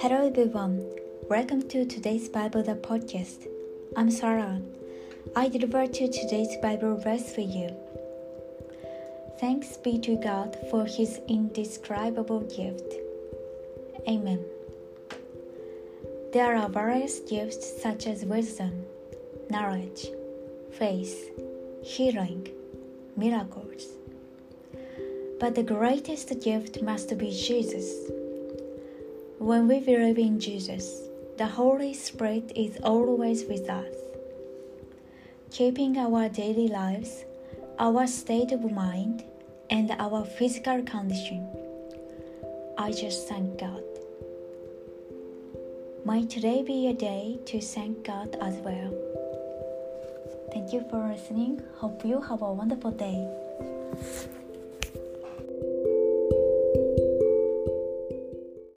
Hello everyone, welcome to today's Bible the podcast. I'm Sarah. I deliver to today's Bible verse for you. Thanks be to God for His indescribable gift. Amen. There are various gifts such as wisdom, knowledge, faith, healing, miracles. But the greatest gift must be Jesus. When we believe in Jesus, the Holy Spirit is always with us, keeping our daily lives, our state of mind, and our physical condition. I just thank God. Might today be a day to thank God as well. Thank you for listening. Hope you have a wonderful day.